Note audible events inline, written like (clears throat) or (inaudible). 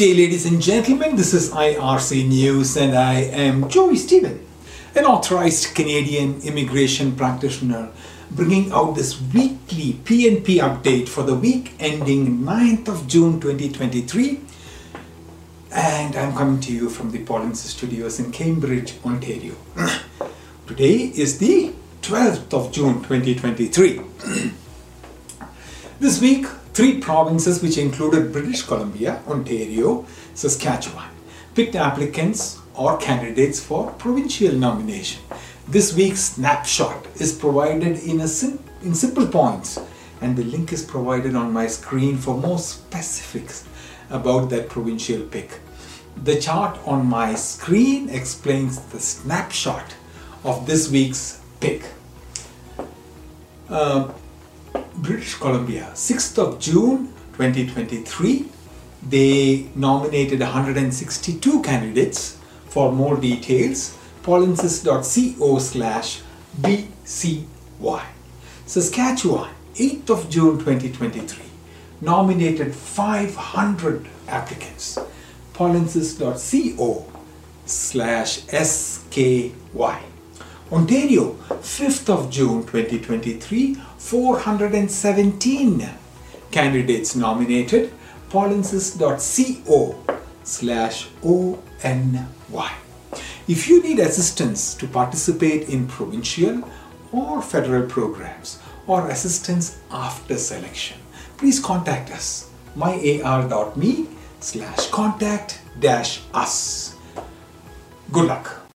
day, ladies and gentlemen. This is IRC News, and I am Joy Stephen, an authorized Canadian immigration practitioner, bringing out this weekly PNP update for the week ending 9th of June 2023. And I'm coming to you from the Polinsys Studios in Cambridge, Ontario. (clears throat) Today is the 12th of June 2023. (clears throat) this week, three provinces, which included British Columbia, Ontario, Saskatchewan, picked applicants or candidates for provincial nomination. This week's snapshot is provided in, a sim- in simple points, and the link is provided on my screen for more specifics about that provincial pick. The chart on my screen explains the snapshot of this week's pick. Uh, British Columbia, 6th of June 2023, they nominated 162 candidates. For more details, polinsys.co slash BCY. Saskatchewan, 8th of June 2023, nominated 500 applicants. polinsys.co slash SKY. Ontario, 5th of June 2023, 417 candidates nominated. polinsys.co slash ONY. If you need assistance to participate in provincial or federal programs or assistance after selection, please contact us myar.me slash contact dash us. Good luck.